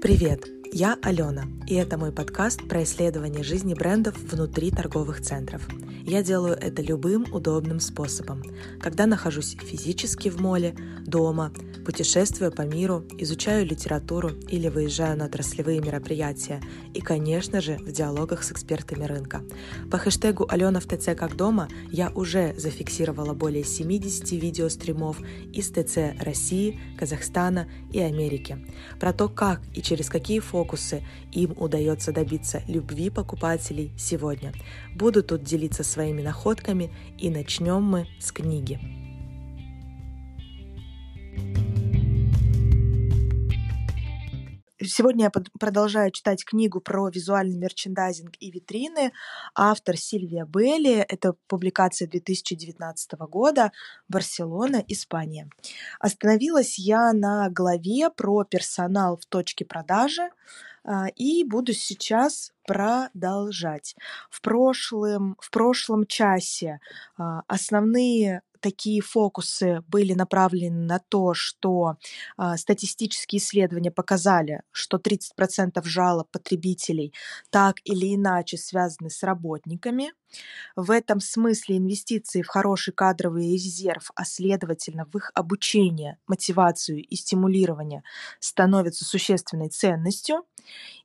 Привет, я Алена, и это мой подкаст про исследование жизни брендов внутри торговых центров. Я делаю это любым удобным способом, когда нахожусь физически в моле, дома, путешествую по миру, изучаю литературу или выезжаю на отраслевые мероприятия и, конечно же, в диалогах с экспертами рынка. По хэштегу «Алена в ТЦ как дома» я уже зафиксировала более 70 видеостримов из ТЦ России, Казахстана и Америки про то, как и через какие фокусы им удается добиться любви покупателей сегодня. Буду тут делиться своими находками и начнем мы с книги. Сегодня я продолжаю читать книгу про визуальный мерчендайзинг и витрины. Автор Сильвия Белли. Это публикация 2019 года. Барселона, Испания. Остановилась я на главе про персонал в точке продажи а, и буду сейчас продолжать. В прошлом, в прошлом часе а, основные такие фокусы были направлены на то, что э, статистические исследования показали, что 30% жалоб потребителей так или иначе связаны с работниками. В этом смысле инвестиции в хороший кадровый резерв, а следовательно в их обучение, мотивацию и стимулирование становятся существенной ценностью.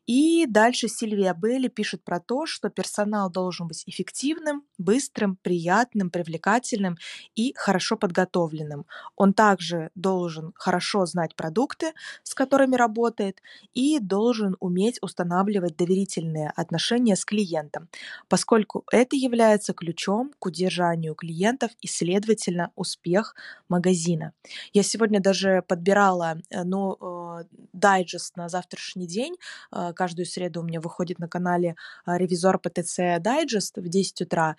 И дальше Сильвия Белли пишет про то, что персонал должен быть эффективным, быстрым, приятным, привлекательным и хорошо подготовленным. Он также должен хорошо знать продукты, с которыми работает, и должен уметь устанавливать доверительные отношения с клиентом, поскольку это является ключом к удержанию клиентов и, следовательно, успех магазина. Я сегодня даже подбирала э, ну, э, дайджест на завтрашний день, э, каждую среду у меня выходит на канале ревизор ПТЦ Дайджест в 10 утра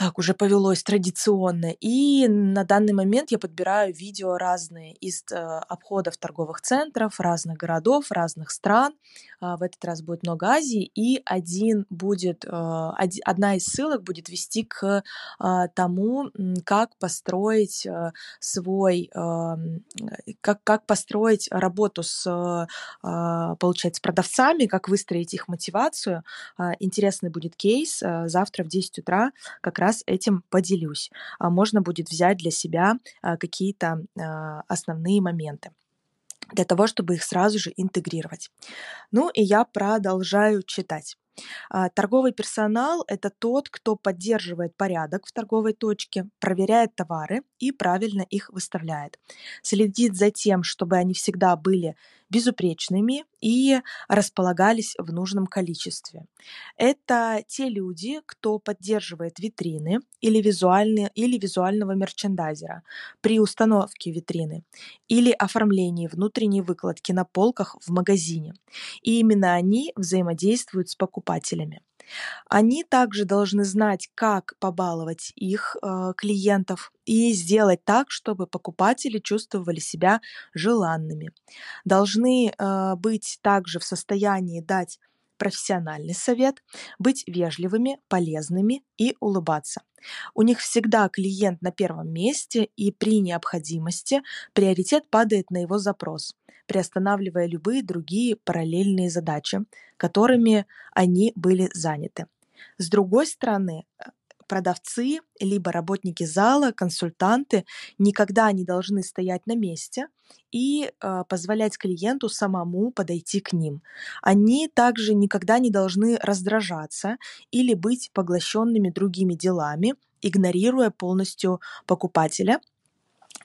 так уже повелось традиционно. И на данный момент я подбираю видео разные из э, обходов торговых центров, разных городов, разных стран. Э, в этот раз будет много Азии. И один будет, э, од, одна из ссылок будет вести к э, тому, как построить э, свой, э, как, как построить работу с, э, получается, продавцами, как выстроить их мотивацию. Э, интересный будет кейс. Э, завтра в 10 утра как раз раз этим поделюсь. А можно будет взять для себя а, какие-то а, основные моменты для того, чтобы их сразу же интегрировать. Ну и я продолжаю читать. Торговый персонал – это тот, кто поддерживает порядок в торговой точке, проверяет товары и правильно их выставляет, следит за тем, чтобы они всегда были безупречными и располагались в нужном количестве. Это те люди, кто поддерживает витрины или, визуальные, или визуального мерчендайзера при установке витрины или оформлении внутренней выкладки на полках в магазине. И именно они взаимодействуют с покупателями. Они также должны знать, как побаловать их э, клиентов и сделать так, чтобы покупатели чувствовали себя желанными. Должны э, быть также в состоянии дать профессиональный совет, быть вежливыми, полезными и улыбаться. У них всегда клиент на первом месте, и при необходимости приоритет падает на его запрос, приостанавливая любые другие параллельные задачи, которыми они были заняты. С другой стороны, продавцы, либо работники зала, консультанты никогда не должны стоять на месте и э, позволять клиенту самому подойти к ним. Они также никогда не должны раздражаться или быть поглощенными другими делами, игнорируя полностью покупателя.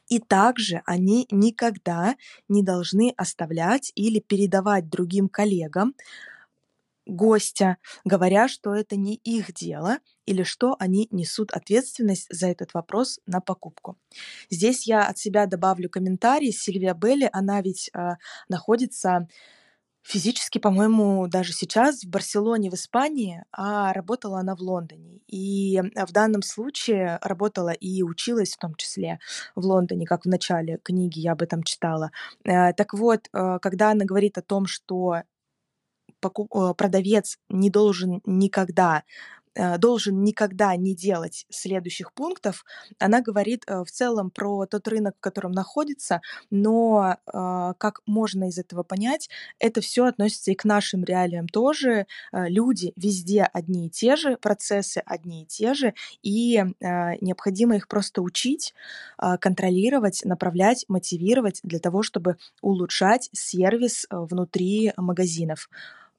И также они никогда не должны оставлять или передавать другим коллегам гостя, говоря, что это не их дело или что они несут ответственность за этот вопрос на покупку. Здесь я от себя добавлю комментарий. Сильвия Белли, она ведь э, находится физически, по-моему, даже сейчас в Барселоне, в Испании, а работала она в Лондоне. И в данном случае работала и училась в том числе в Лондоне, как в начале книги я об этом читала. Э, так вот, э, когда она говорит о том, что продавец не должен никогда э, должен никогда не делать следующих пунктов, она говорит э, в целом про тот рынок, в котором находится, но э, как можно из этого понять, это все относится и к нашим реалиям тоже. Люди везде одни и те же, процессы одни и те же, и необходимо их просто учить, контролировать, направлять, мотивировать для того, чтобы улучшать сервис внутри магазинов.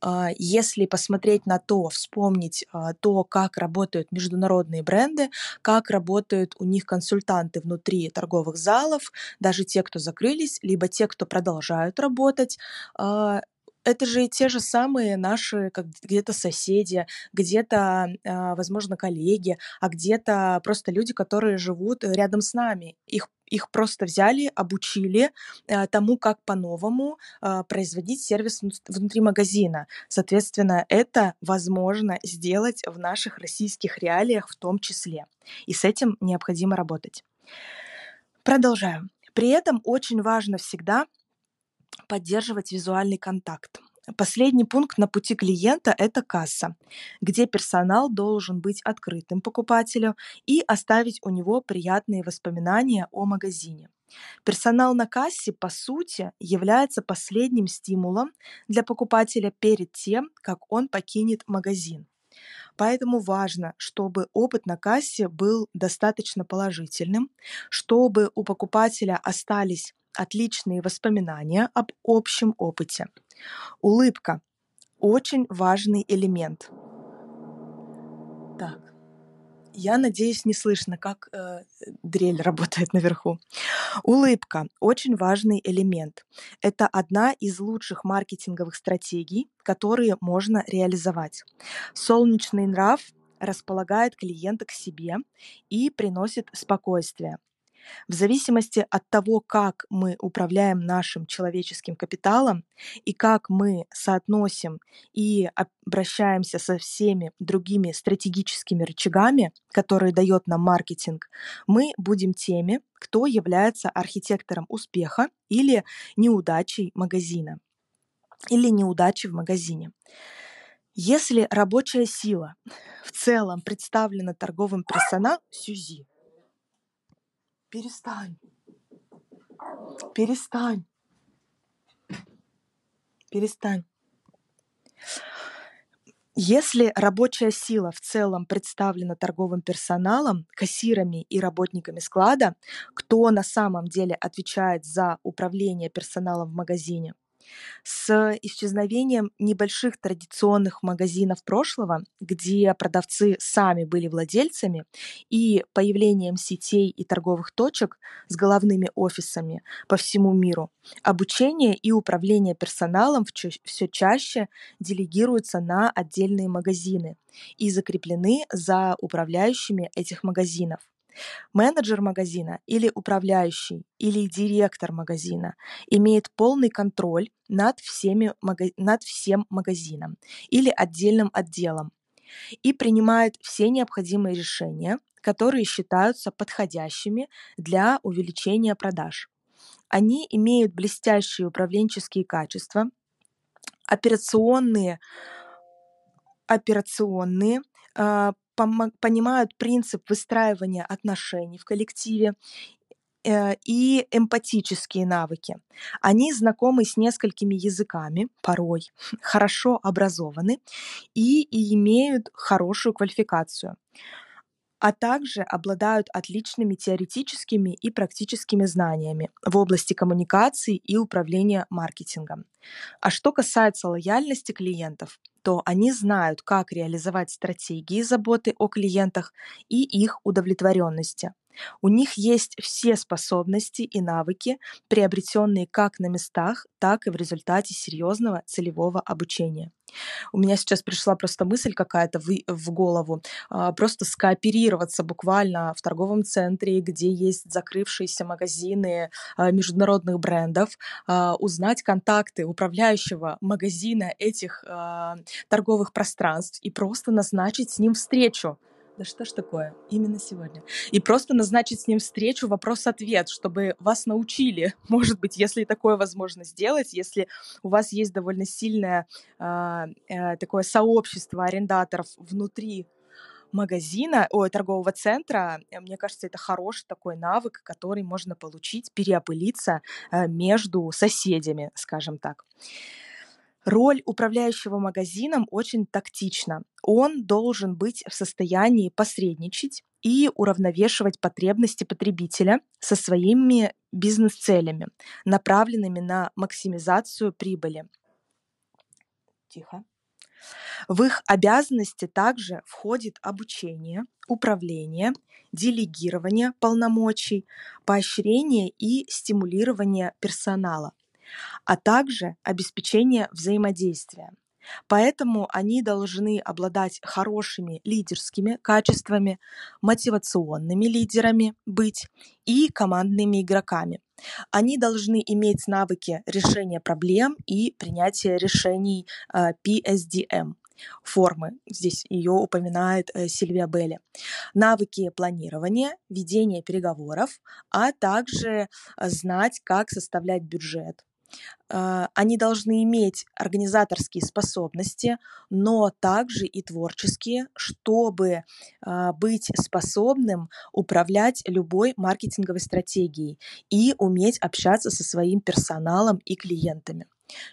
А, если посмотреть на то, вспомнить а, то, как работают международные бренды, как работают у них консультанты внутри торговых залов, даже те, кто закрылись, либо те, кто продолжают работать, а, это же и те же самые наши, как где-то соседи, где-то, возможно, коллеги, а где-то просто люди, которые живут рядом с нами. Их их просто взяли, обучили э, тому, как по-новому э, производить сервис внутри магазина. Соответственно, это возможно сделать в наших российских реалиях в том числе. И с этим необходимо работать. Продолжаю. При этом очень важно всегда поддерживать визуальный контакт. Последний пункт на пути клиента – это касса, где персонал должен быть открытым покупателю и оставить у него приятные воспоминания о магазине. Персонал на кассе, по сути, является последним стимулом для покупателя перед тем, как он покинет магазин. Поэтому важно, чтобы опыт на кассе был достаточно положительным, чтобы у покупателя остались отличные воспоминания об общем опыте. Улыбка – очень важный элемент. Так, я надеюсь, не слышно, как э, дрель работает наверху. Улыбка – очень важный элемент. Это одна из лучших маркетинговых стратегий, которые можно реализовать. Солнечный нрав располагает клиента к себе и приносит спокойствие. В зависимости от того, как мы управляем нашим человеческим капиталом и как мы соотносим и обращаемся со всеми другими стратегическими рычагами, которые дает нам маркетинг, мы будем теми, кто является архитектором успеха или неудачей магазина или неудачи в магазине. Если рабочая сила в целом представлена торговым персоналом, Сюзи, Перестань. Перестань. Перестань. Если рабочая сила в целом представлена торговым персоналом, кассирами и работниками склада, кто на самом деле отвечает за управление персоналом в магазине – с исчезновением небольших традиционных магазинов прошлого, где продавцы сами были владельцами, и появлением сетей и торговых точек с головными офисами по всему миру, обучение и управление персоналом все чаще делегируются на отдельные магазины и закреплены за управляющими этих магазинов. Менеджер магазина или управляющий или директор магазина имеет полный контроль над, всеми, над всем магазином или отдельным отделом и принимает все необходимые решения, которые считаются подходящими для увеличения продаж. Они имеют блестящие управленческие качества, операционные, операционные а, понимают принцип выстраивания отношений в коллективе э, и эмпатические навыки. Они знакомы с несколькими языками, порой хорошо образованы и, и имеют хорошую квалификацию а также обладают отличными теоретическими и практическими знаниями в области коммуникации и управления маркетингом. А что касается лояльности клиентов, то они знают, как реализовать стратегии заботы о клиентах и их удовлетворенности. У них есть все способности и навыки, приобретенные как на местах, так и в результате серьезного целевого обучения. У меня сейчас пришла просто мысль какая-то в, в голову, а, просто скооперироваться буквально в торговом центре, где есть закрывшиеся магазины а, международных брендов, а, узнать контакты управляющего магазина этих торговых пространств и просто назначить с ним встречу да что ж такое, именно сегодня. И просто назначить с ним встречу, вопрос-ответ, чтобы вас научили, может быть, если такое возможно сделать, если у вас есть довольно сильное э, э, такое сообщество арендаторов внутри магазина, ой, торгового центра, э, мне кажется, это хороший такой навык, который можно получить, переопылиться э, между соседями, скажем так. Роль управляющего магазином очень тактична. Он должен быть в состоянии посредничать и уравновешивать потребности потребителя со своими бизнес-целями, направленными на максимизацию прибыли. Тихо. В их обязанности также входит обучение, управление, делегирование полномочий, поощрение и стимулирование персонала, а также обеспечение взаимодействия. Поэтому они должны обладать хорошими лидерскими качествами, мотивационными лидерами быть и командными игроками. Они должны иметь навыки решения проблем и принятия решений э, PSDM формы. Здесь ее упоминает э, Сильвия Белли. Навыки планирования, ведения переговоров, а также э, знать, как составлять бюджет, они должны иметь организаторские способности, но также и творческие, чтобы а, быть способным управлять любой маркетинговой стратегией и уметь общаться со своим персоналом и клиентами.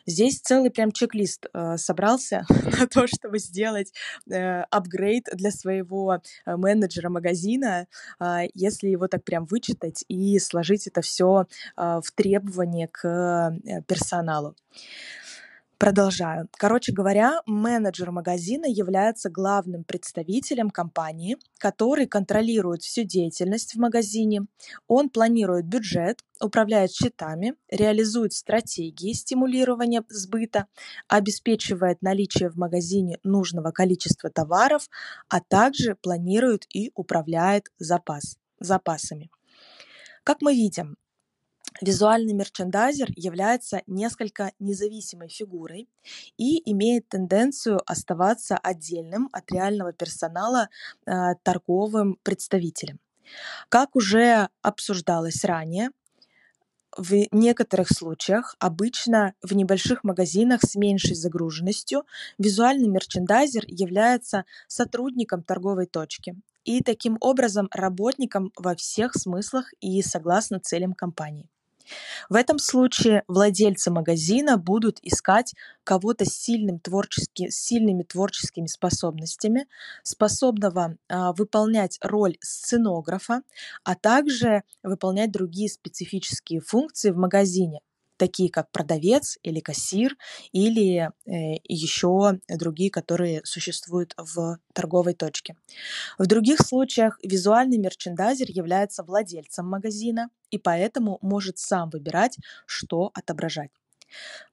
Здесь целый прям чек-лист э, собрался на то, чтобы сделать э, апгрейд для своего э, менеджера магазина, э, если его так прям вычитать и сложить это все э, в требования к э, персоналу. Продолжаю. Короче говоря, менеджер магазина является главным представителем компании, который контролирует всю деятельность в магазине. Он планирует бюджет, управляет счетами, реализует стратегии стимулирования сбыта, обеспечивает наличие в магазине нужного количества товаров, а также планирует и управляет запас, запасами. Как мы видим, Визуальный мерчендайзер является несколько независимой фигурой и имеет тенденцию оставаться отдельным от реального персонала э, торговым представителем. Как уже обсуждалось ранее, в некоторых случаях, обычно в небольших магазинах с меньшей загруженностью, визуальный мерчендайзер является сотрудником торговой точки и таким образом работником во всех смыслах и согласно целям компании. В этом случае владельцы магазина будут искать кого-то с, сильным творчески, с сильными творческими способностями, способного а, выполнять роль сценографа, а также выполнять другие специфические функции в магазине, такие как продавец или кассир, или э, еще другие, которые существуют в торговой точке. В других случаях визуальный мерчендайзер является владельцем магазина и поэтому может сам выбирать, что отображать.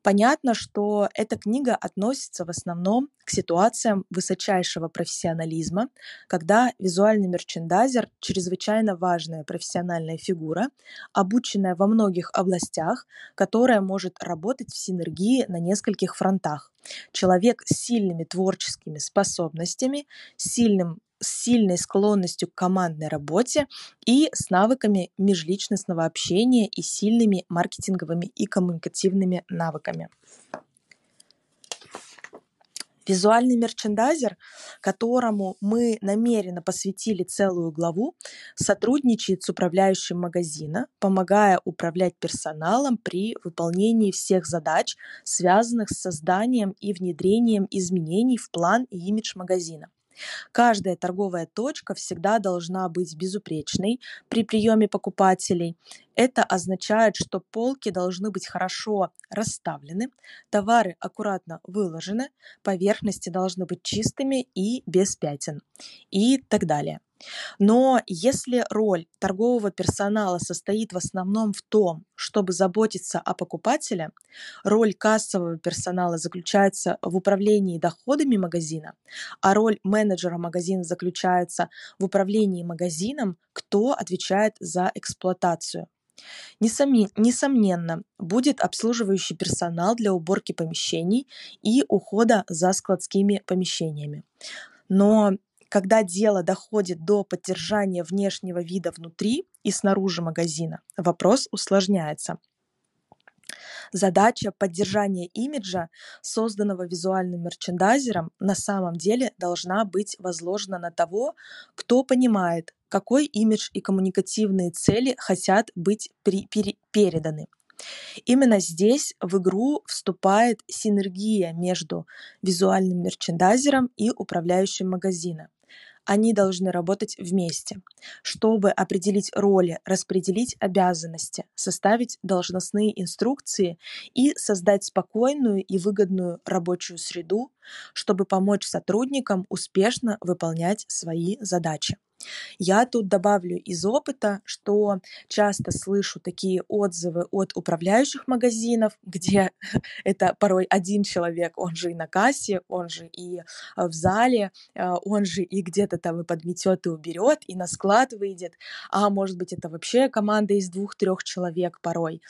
Понятно, что эта книга относится в основном к ситуациям высочайшего профессионализма, когда визуальный мерчендайзер – чрезвычайно важная профессиональная фигура, обученная во многих областях, которая может работать в синергии на нескольких фронтах. Человек с сильными творческими способностями, сильным с сильной склонностью к командной работе и с навыками межличностного общения и сильными маркетинговыми и коммуникативными навыками. Визуальный мерчендайзер, которому мы намеренно посвятили целую главу, сотрудничает с управляющим магазина, помогая управлять персоналом при выполнении всех задач, связанных с созданием и внедрением изменений в план и имидж магазина. Каждая торговая точка всегда должна быть безупречной при приеме покупателей. Это означает, что полки должны быть хорошо расставлены, товары аккуратно выложены, поверхности должны быть чистыми и без пятен и так далее. Но если роль торгового персонала состоит в основном в том, чтобы заботиться о покупателе, роль кассового персонала заключается в управлении доходами магазина, а роль менеджера магазина заключается в управлении магазином, кто отвечает за эксплуатацию. Несомненно, будет обслуживающий персонал для уборки помещений и ухода за складскими помещениями. Но когда дело доходит до поддержания внешнего вида внутри и снаружи магазина, вопрос усложняется. Задача поддержания имиджа, созданного визуальным мерчендайзером, на самом деле должна быть возложена на того, кто понимает, какой имидж и коммуникативные цели хотят быть при, пере, переданы. Именно здесь в игру вступает синергия между визуальным мерчендайзером и управляющим магазина – они должны работать вместе, чтобы определить роли, распределить обязанности, составить должностные инструкции и создать спокойную и выгодную рабочую среду, чтобы помочь сотрудникам успешно выполнять свои задачи. Я тут добавлю из опыта, что часто слышу такие отзывы от управляющих магазинов, где это порой один человек, он же и на кассе, он же и а, в зале, а, он же и где-то там и подметет, и уберет, и на склад выйдет, а может быть это вообще команда из двух-трех человек порой.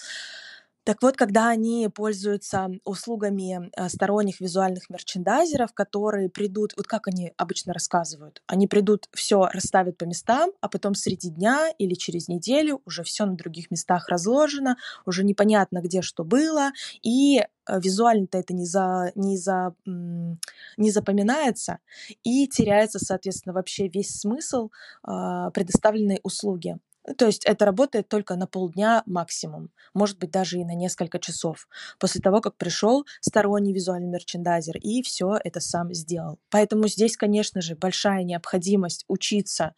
Так вот, когда они пользуются услугами э, сторонних визуальных мерчендайзеров, которые придут, вот как они обычно рассказывают, они придут, все расставят по местам, а потом среди дня или через неделю уже все на других местах разложено, уже непонятно, где что было, и э, визуально-то это не, за, не, за, не запоминается, и теряется, соответственно, вообще весь смысл э, предоставленной услуги. То есть это работает только на полдня максимум, может быть даже и на несколько часов, после того, как пришел сторонний визуальный мерчендайзер и все это сам сделал. Поэтому здесь, конечно же, большая необходимость учиться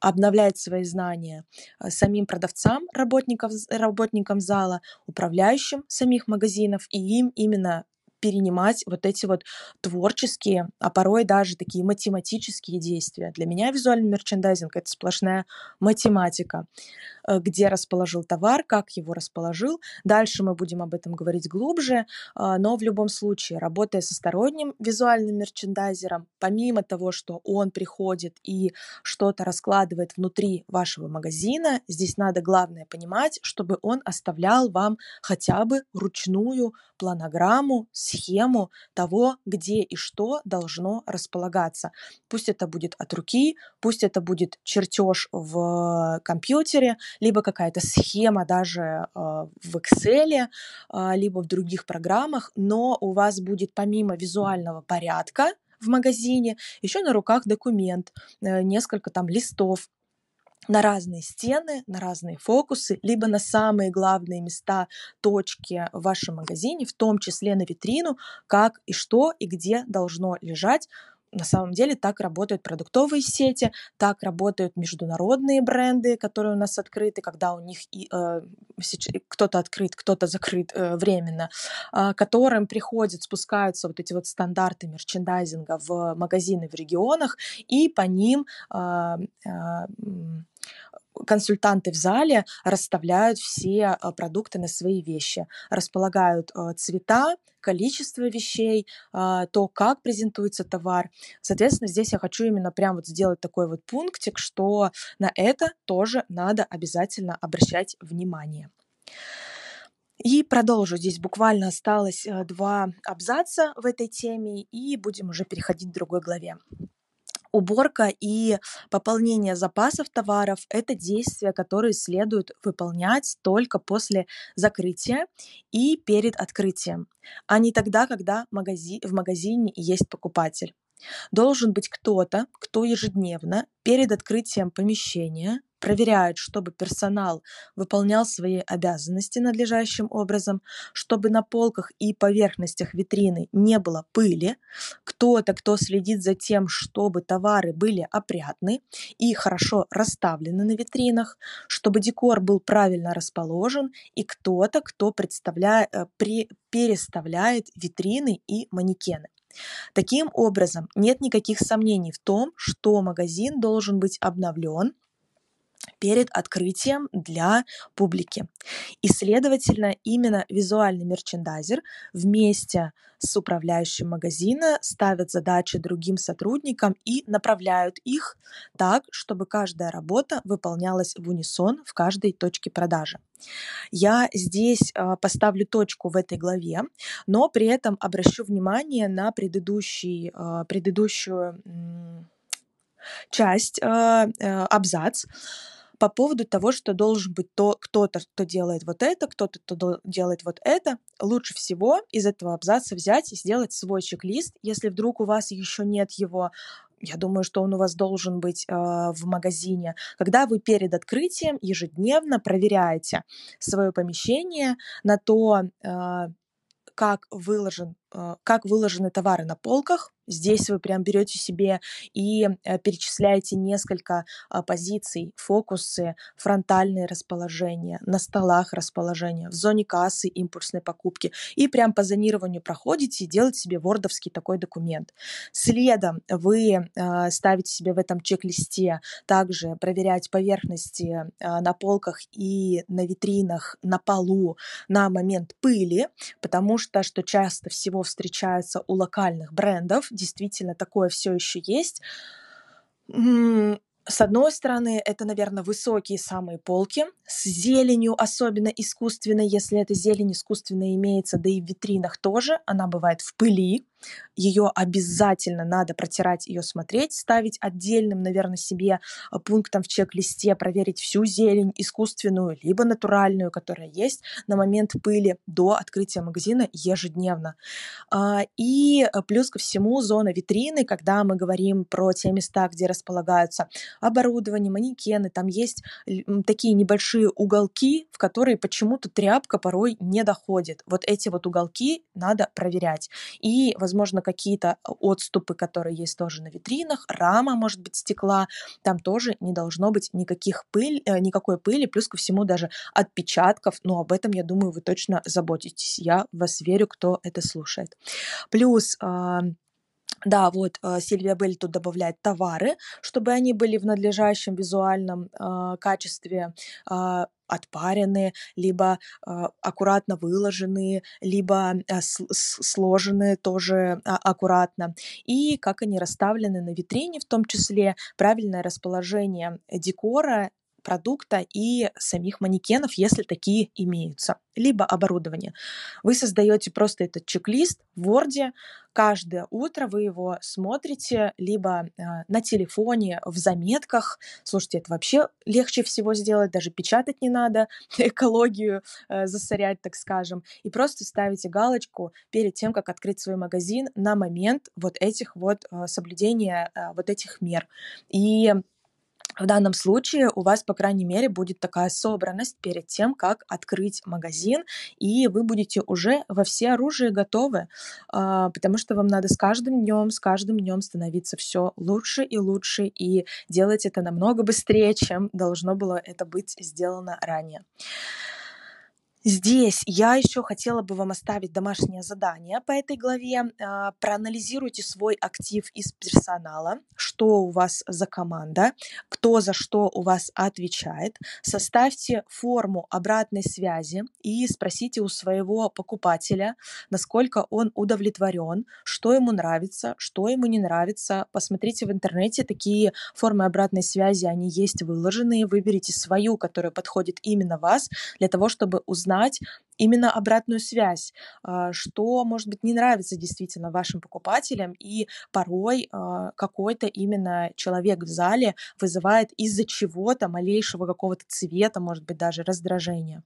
обновлять свои знания э, самим продавцам, работникам, работникам зала, управляющим самих магазинов и им именно перенимать вот эти вот творческие, а порой даже такие математические действия. Для меня визуальный мерчендайзинг — это сплошная математика. Э, где расположил товар, как его расположил. Дальше мы будем об этом говорить глубже, а, но в любом случае, работая со сторонним визуальным мерчендайзером, помимо того, что он приходит и что-то раскладывает внутри вашего магазина, здесь надо главное понимать, чтобы он оставлял вам хотя бы ручную планограмму, схему того, где и что должно располагаться. Пусть это будет от руки, пусть это будет чертеж в компьютере, либо какая-то схема даже а, в Excel, а, либо в других программах, но у вас будет помимо визуального порядка в магазине еще на руках документ, э, несколько там листов, на разные стены, на разные фокусы, либо на самые главные места, точки в вашем магазине, в том числе на витрину, как и что и где должно лежать на самом деле так работают продуктовые сети, так работают международные бренды, которые у нас открыты, когда у них и, э, кто-то открыт, кто-то закрыт э, временно, э, которым приходят, спускаются вот эти вот стандарты мерчендайзинга в магазины в регионах, и по ним э, э, консультанты в зале расставляют все а, продукты на свои вещи, располагают а, цвета, количество вещей, а, то, как презентуется товар. Соответственно, здесь я хочу именно прям вот сделать такой вот пунктик, что на это тоже надо обязательно обращать внимание. И продолжу. Здесь буквально осталось два абзаца в этой теме, и будем уже переходить к другой главе. Уборка и пополнение запасов товаров– это действия, которые следует выполнять только после закрытия и перед открытием, а не тогда, когда в магазине есть покупатель. Должен быть кто-то, кто ежедневно перед открытием помещения проверяют, чтобы персонал выполнял свои обязанности надлежащим образом, чтобы на полках и поверхностях витрины не было пыли, кто-то, кто следит за тем, чтобы товары были опрятны и хорошо расставлены на витринах, чтобы декор был правильно расположен, и кто-то, кто представляет, э, при, переставляет витрины и манекены. Таким образом, нет никаких сомнений в том, что магазин должен быть обновлен перед открытием для публики. И, следовательно, именно визуальный мерчендайзер вместе с управляющим магазина ставят задачи другим сотрудникам и направляют их так, чтобы каждая работа выполнялась в унисон в каждой точке продажи. Я здесь э, поставлю точку в этой главе, но при этом обращу внимание на предыдущий, э, предыдущую часть, э, э, абзац, по поводу того, что должен быть то, кто-то, кто делает вот это, кто-то, кто делает вот это, лучше всего из этого абзаца взять и сделать свой чек-лист. Если вдруг у вас еще нет его, я думаю, что он у вас должен быть э, в магазине, когда вы перед открытием ежедневно проверяете свое помещение на то, э, как выложен, э, как выложены товары на полках, Здесь вы прям берете себе и э, перечисляете несколько а, позиций, фокусы, фронтальные расположения, на столах расположения, в зоне кассы импульсной покупки. И прям по зонированию проходите и делаете себе вордовский такой документ. Следом вы а, ставите себе в этом чек-листе также проверять поверхности а, на полках и на витринах, на полу на момент пыли, потому что, что часто всего встречается у локальных брендов, действительно такое все еще есть. С одной стороны, это, наверное, высокие самые полки с зеленью, особенно искусственной, если эта зелень искусственная имеется, да и в витринах тоже. Она бывает в пыли, ее обязательно надо протирать, ее смотреть, ставить отдельным, наверное, себе а, пунктом в чек-листе, проверить всю зелень искусственную, либо натуральную, которая есть на момент пыли до открытия магазина ежедневно. А, и а, плюс ко всему зона витрины, когда мы говорим про те места, где располагаются оборудование, манекены, там есть такие небольшие уголки, в которые почему-то тряпка порой не доходит. Вот эти вот уголки надо проверять. И, возможно, возможно, какие-то отступы, которые есть тоже на витринах, рама, может быть, стекла, там тоже не должно быть никаких пыль, э, никакой пыли, плюс ко всему даже отпечатков, но об этом, я думаю, вы точно заботитесь. Я вас верю, кто это слушает. Плюс да, вот э, Сильвия Белль тут добавляет товары, чтобы они были в надлежащем визуальном э, качестве э, отпаренные, либо э, аккуратно выложенные, либо э, сложенные тоже э, аккуратно. И как они расставлены на витрине, в том числе правильное расположение декора продукта и самих манекенов, если такие имеются, либо оборудование. Вы создаете просто этот чек-лист в Word, каждое утро вы его смотрите либо э, на телефоне, в заметках. Слушайте, это вообще легче всего сделать, даже печатать не надо, экологию э, засорять, так скажем. И просто ставите галочку перед тем, как открыть свой магазин на момент вот этих вот э, соблюдения э, вот этих мер. И в данном случае у вас, по крайней мере, будет такая собранность перед тем, как открыть магазин, и вы будете уже во все оружие готовы, а, потому что вам надо с каждым днем, с каждым днем становиться все лучше и лучше, и делать это намного быстрее, чем должно было это быть сделано ранее. Здесь я еще хотела бы вам оставить домашнее задание по этой главе. А, проанализируйте свой актив из персонала, что у вас за команда, кто за что у вас отвечает. Составьте форму обратной связи и спросите у своего покупателя, насколько он удовлетворен, что ему нравится, что ему не нравится. Посмотрите в интернете такие формы обратной связи, они есть выложенные. Выберите свою, которая подходит именно вас, для того, чтобы узнать, узнать именно обратную связь, а, что, может быть, не нравится действительно вашим покупателям, и порой а, какой-то именно человек в зале вызывает из-за чего-то, малейшего какого-то цвета, может быть, даже раздражения.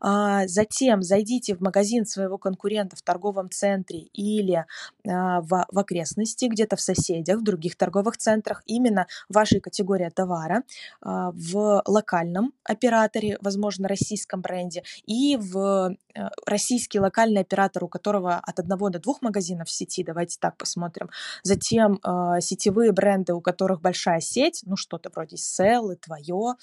А, затем зайдите в магазин своего конкурента в торговом центре или в окрестности, где-то в соседях, в других торговых центрах, именно вашей категории товара, в локальном операторе, возможно, российском бренде, и в Э, российский локальный оператор, у которого от одного до двух магазинов в сети, давайте так посмотрим. Затем э, сетевые бренды, у которых большая сеть, ну что-то вроде Sell, Твое,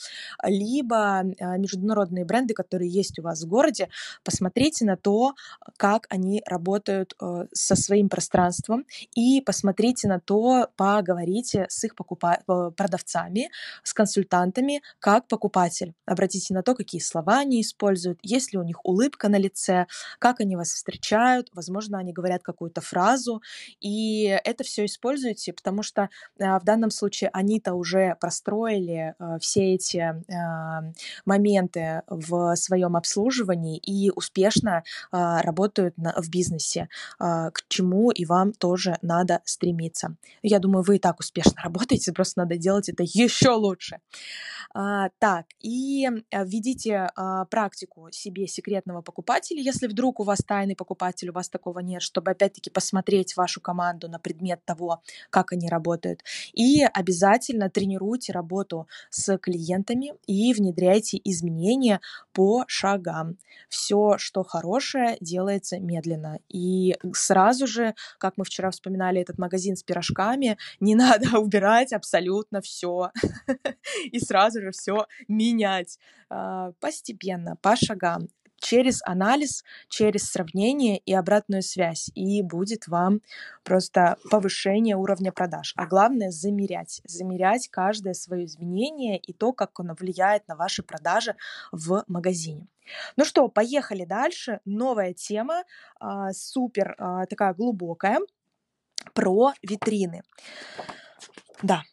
либо э, международные бренды, которые есть у вас в городе. Посмотрите на то, как они работают э, со своим пространством и посмотрите на то, поговорите с их покупа- э, продавцами, с консультантами, как покупатель. Обратите на то, какие слова они используют, есть ли у них улыбка, улыбка на лице, как они вас встречают, возможно, они говорят какую-то фразу, и это все используйте, потому что в данном случае они-то уже простроили все эти моменты в своем обслуживании и успешно работают в бизнесе, к чему и вам тоже надо стремиться. Я думаю, вы и так успешно работаете, просто надо делать это еще лучше. А, так, и э, введите а, практику себе секретного покупателя, если вдруг у вас тайный покупатель, у вас такого нет, чтобы опять-таки посмотреть вашу команду на предмет того, как они работают. И обязательно тренируйте работу с клиентами и внедряйте изменения по шагам. Все, что хорошее, делается медленно. И сразу же, как мы вчера вспоминали этот магазин с пирожками, не надо убирать абсолютно все и сразу же все менять а, постепенно, по шагам через анализ, через сравнение и обратную связь. И будет вам просто повышение уровня продаж. А главное замерять. Замерять каждое свое изменение и то, как оно влияет на ваши продажи в магазине. Ну что, поехали дальше. Новая тема, а, супер а, такая глубокая, про витрины. Да,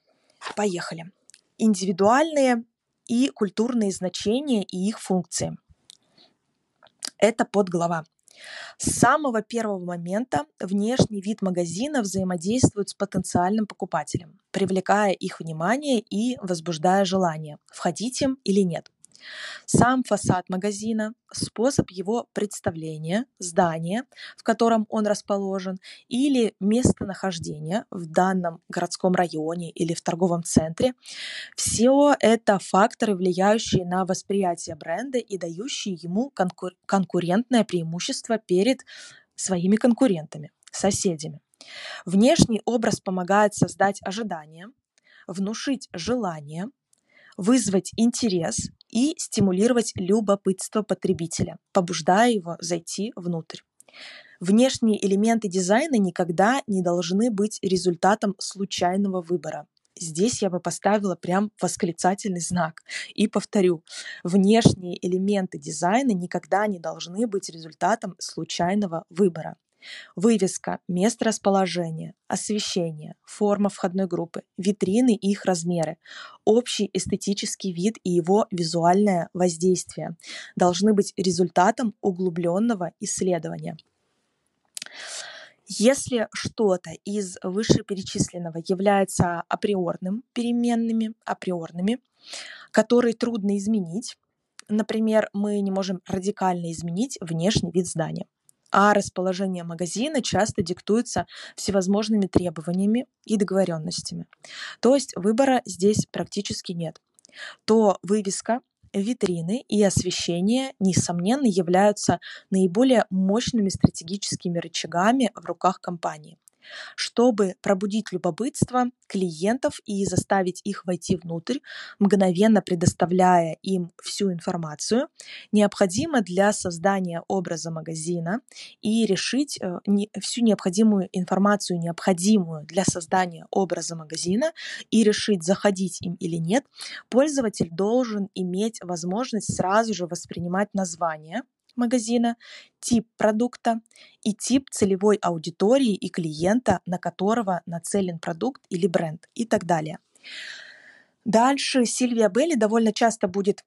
поехали. Индивидуальные и культурные значения и их функции. Это подглава. С самого первого момента внешний вид магазина взаимодействует с потенциальным покупателем, привлекая их внимание и возбуждая желание, входить им или нет. Сам фасад магазина, способ его представления, здание, в котором он расположен, или местонахождение в данном городском районе или в торговом центре. Все это факторы, влияющие на восприятие бренда и дающие ему конкур- конкурентное преимущество перед своими конкурентами, соседями. Внешний образ помогает создать ожидания, внушить желание, вызвать интерес и стимулировать любопытство потребителя, побуждая его зайти внутрь. Внешние элементы дизайна никогда не должны быть результатом случайного выбора. Здесь я бы поставила прям восклицательный знак. И повторю, внешние элементы дизайна никогда не должны быть результатом случайного выбора. Вывеска, место расположения, освещение, форма входной группы, витрины и их размеры, общий эстетический вид и его визуальное воздействие должны быть результатом углубленного исследования. Если что-то из вышеперечисленного является априорным переменными, априорными, которые трудно изменить, например, мы не можем радикально изменить внешний вид здания, а расположение магазина часто диктуется всевозможными требованиями и договоренностями. То есть выбора здесь практически нет. То вывеска, витрины и освещение, несомненно, являются наиболее мощными стратегическими рычагами в руках компании чтобы пробудить любопытство клиентов и заставить их войти внутрь, мгновенно предоставляя им всю информацию, необходимо для создания образа магазина и решить э, всю необходимую информацию, необходимую для создания образа магазина и решить, заходить им или нет, пользователь должен иметь возможность сразу же воспринимать название магазина, тип продукта и тип целевой аудитории и клиента, на которого нацелен продукт или бренд и так далее. Дальше Сильвия Белли довольно часто будет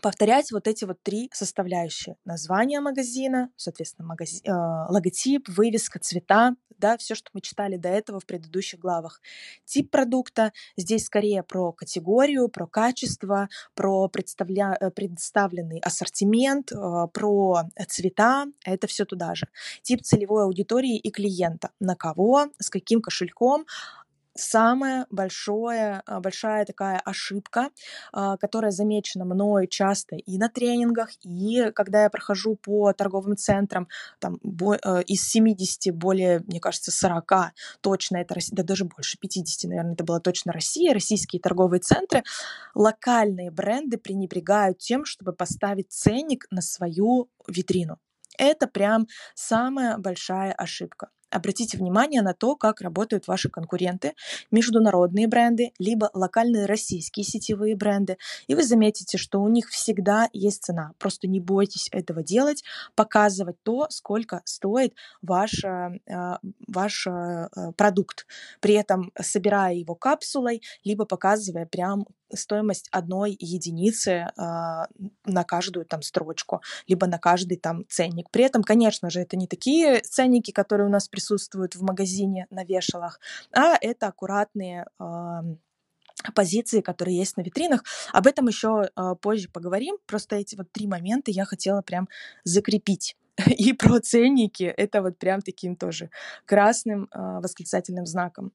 повторять вот эти вот три составляющие. Название магазина, соответственно, магази... э, логотип, вывеска, цвета, да, все, что мы читали до этого в предыдущих главах. Тип продукта здесь скорее про категорию, про качество, про представля... Э, представленный ассортимент, э, про цвета, это все туда же. Тип целевой аудитории и клиента, на кого, с каким кошельком, самая большое, а, большая такая ошибка, а, которая замечена мной часто и на тренингах, и когда я прохожу по торговым центрам, там э, из 70 более, мне кажется, 40 точно это да даже больше 50, наверное, это была точно Россия, российские торговые центры, локальные бренды пренебрегают тем, чтобы поставить ценник на свою витрину. Это прям самая большая ошибка. Обратите внимание на то, как работают ваши конкуренты, международные бренды, либо локальные российские сетевые бренды, и вы заметите, что у них всегда есть цена. Просто не бойтесь этого делать, показывать то, сколько стоит ваш, э, ваш э, продукт, при этом собирая его капсулой, либо показывая прям стоимость одной единицы э, на каждую там строчку, либо на каждый там ценник. При этом, конечно же, это не такие ценники, которые у нас присутствуют в магазине на вешалах, а это аккуратные э, позиции, которые есть на витринах. Об этом еще э, позже поговорим. Просто эти вот три момента я хотела прям закрепить. И про ценники это вот прям таким тоже красным э, восклицательным знаком.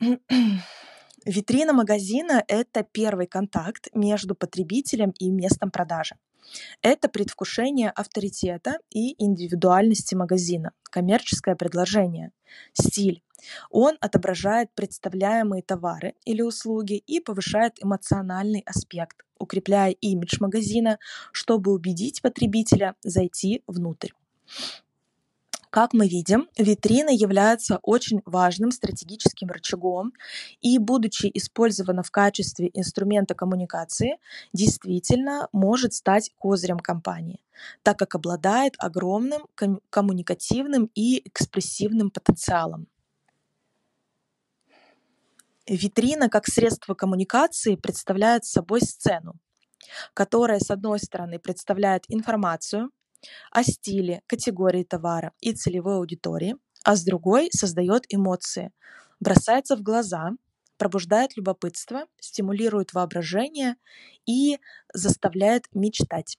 Витрина магазина — это первый контакт между потребителем и местом продажи. Это предвкушение авторитета и индивидуальности магазина, коммерческое предложение, стиль. Он отображает представляемые товары или услуги и повышает эмоциональный аспект, укрепляя имидж магазина, чтобы убедить потребителя зайти внутрь. Как мы видим, витрина является очень важным стратегическим рычагом и, будучи использована в качестве инструмента коммуникации, действительно может стать козырем компании, так как обладает огромным коммуникативным и экспрессивным потенциалом. Витрина как средство коммуникации представляет собой сцену, которая, с одной стороны, представляет информацию, о стиле, категории товара и целевой аудитории, а с другой создает эмоции, бросается в глаза, пробуждает любопытство, стимулирует воображение и заставляет мечтать.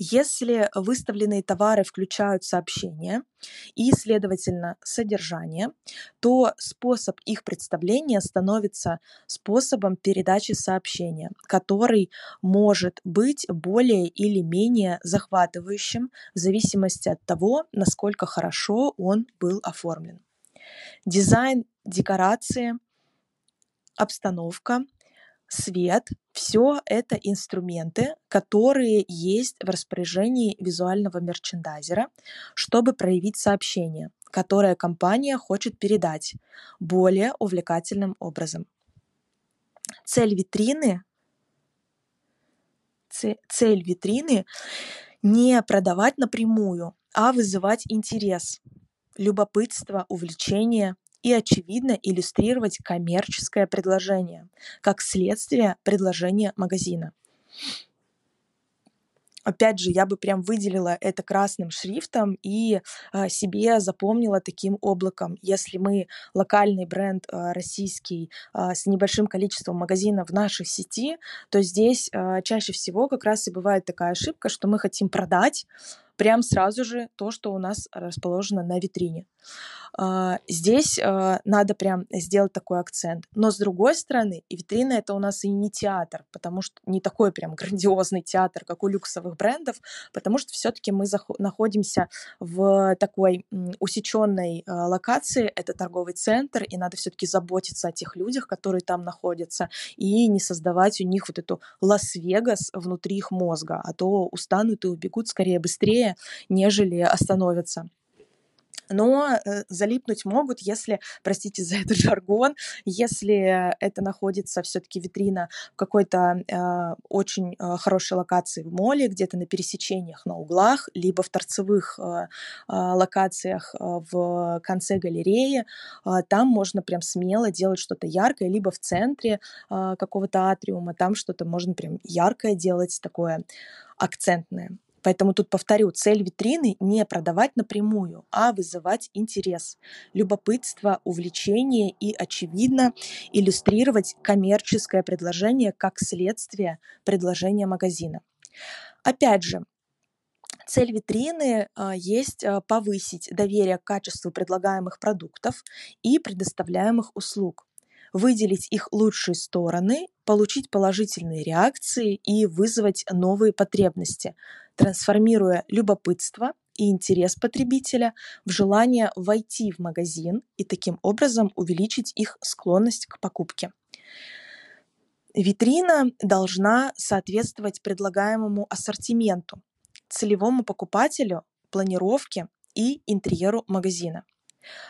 Если выставленные товары включают сообщения и, следовательно, содержание, то способ их представления становится способом передачи сообщения, который может быть более или менее захватывающим в зависимости от того, насколько хорошо он был оформлен. Дизайн, декорации, обстановка свет, все это инструменты, которые есть в распоряжении визуального мерчендайзера, чтобы проявить сообщение, которое компания хочет передать более увлекательным образом. Цель витрины цель витрины не продавать напрямую, а вызывать интерес, любопытство, увлечение и, очевидно, иллюстрировать коммерческое предложение, как следствие предложения магазина. Опять же, я бы прям выделила это красным шрифтом и э, себе запомнила таким облаком. Если мы локальный бренд э, российский э, с небольшим количеством магазинов в нашей сети, то здесь э, чаще всего как раз и бывает такая ошибка, что мы хотим продать прям сразу же то, что у нас расположено на витрине. А, здесь а, надо прям сделать такой акцент. Но с другой стороны, витрина это у нас и не театр, потому что не такой прям грандиозный театр, как у люксовых брендов, потому что все-таки мы находимся в такой усеченной а, локации, это торговый центр, и надо все-таки заботиться о тех людях, которые там находятся, и не создавать у них вот эту Лас-Вегас внутри их мозга, а то устанут и убегут скорее быстрее, нежели остановятся но э, залипнуть могут, если, простите за этот жаргон, если это находится все-таки витрина в какой-то э, очень э, хорошей локации в моле, где-то на пересечениях, на углах, либо в торцевых э, э, локациях э, в конце галереи. Э, там можно прям смело делать что-то яркое, либо в центре э, какого-то атриума, там что-то можно прям яркое делать, такое акцентное. Поэтому тут повторю, цель витрины не продавать напрямую, а вызывать интерес, любопытство, увлечение и, очевидно, иллюстрировать коммерческое предложение как следствие предложения магазина. Опять же, Цель витрины а, есть а, повысить доверие к качеству предлагаемых продуктов и предоставляемых услуг, выделить их лучшие стороны, получить положительные реакции и вызвать новые потребности, трансформируя любопытство и интерес потребителя в желание войти в магазин и таким образом увеличить их склонность к покупке. Витрина должна соответствовать предлагаемому ассортименту, целевому покупателю планировке и интерьеру магазина.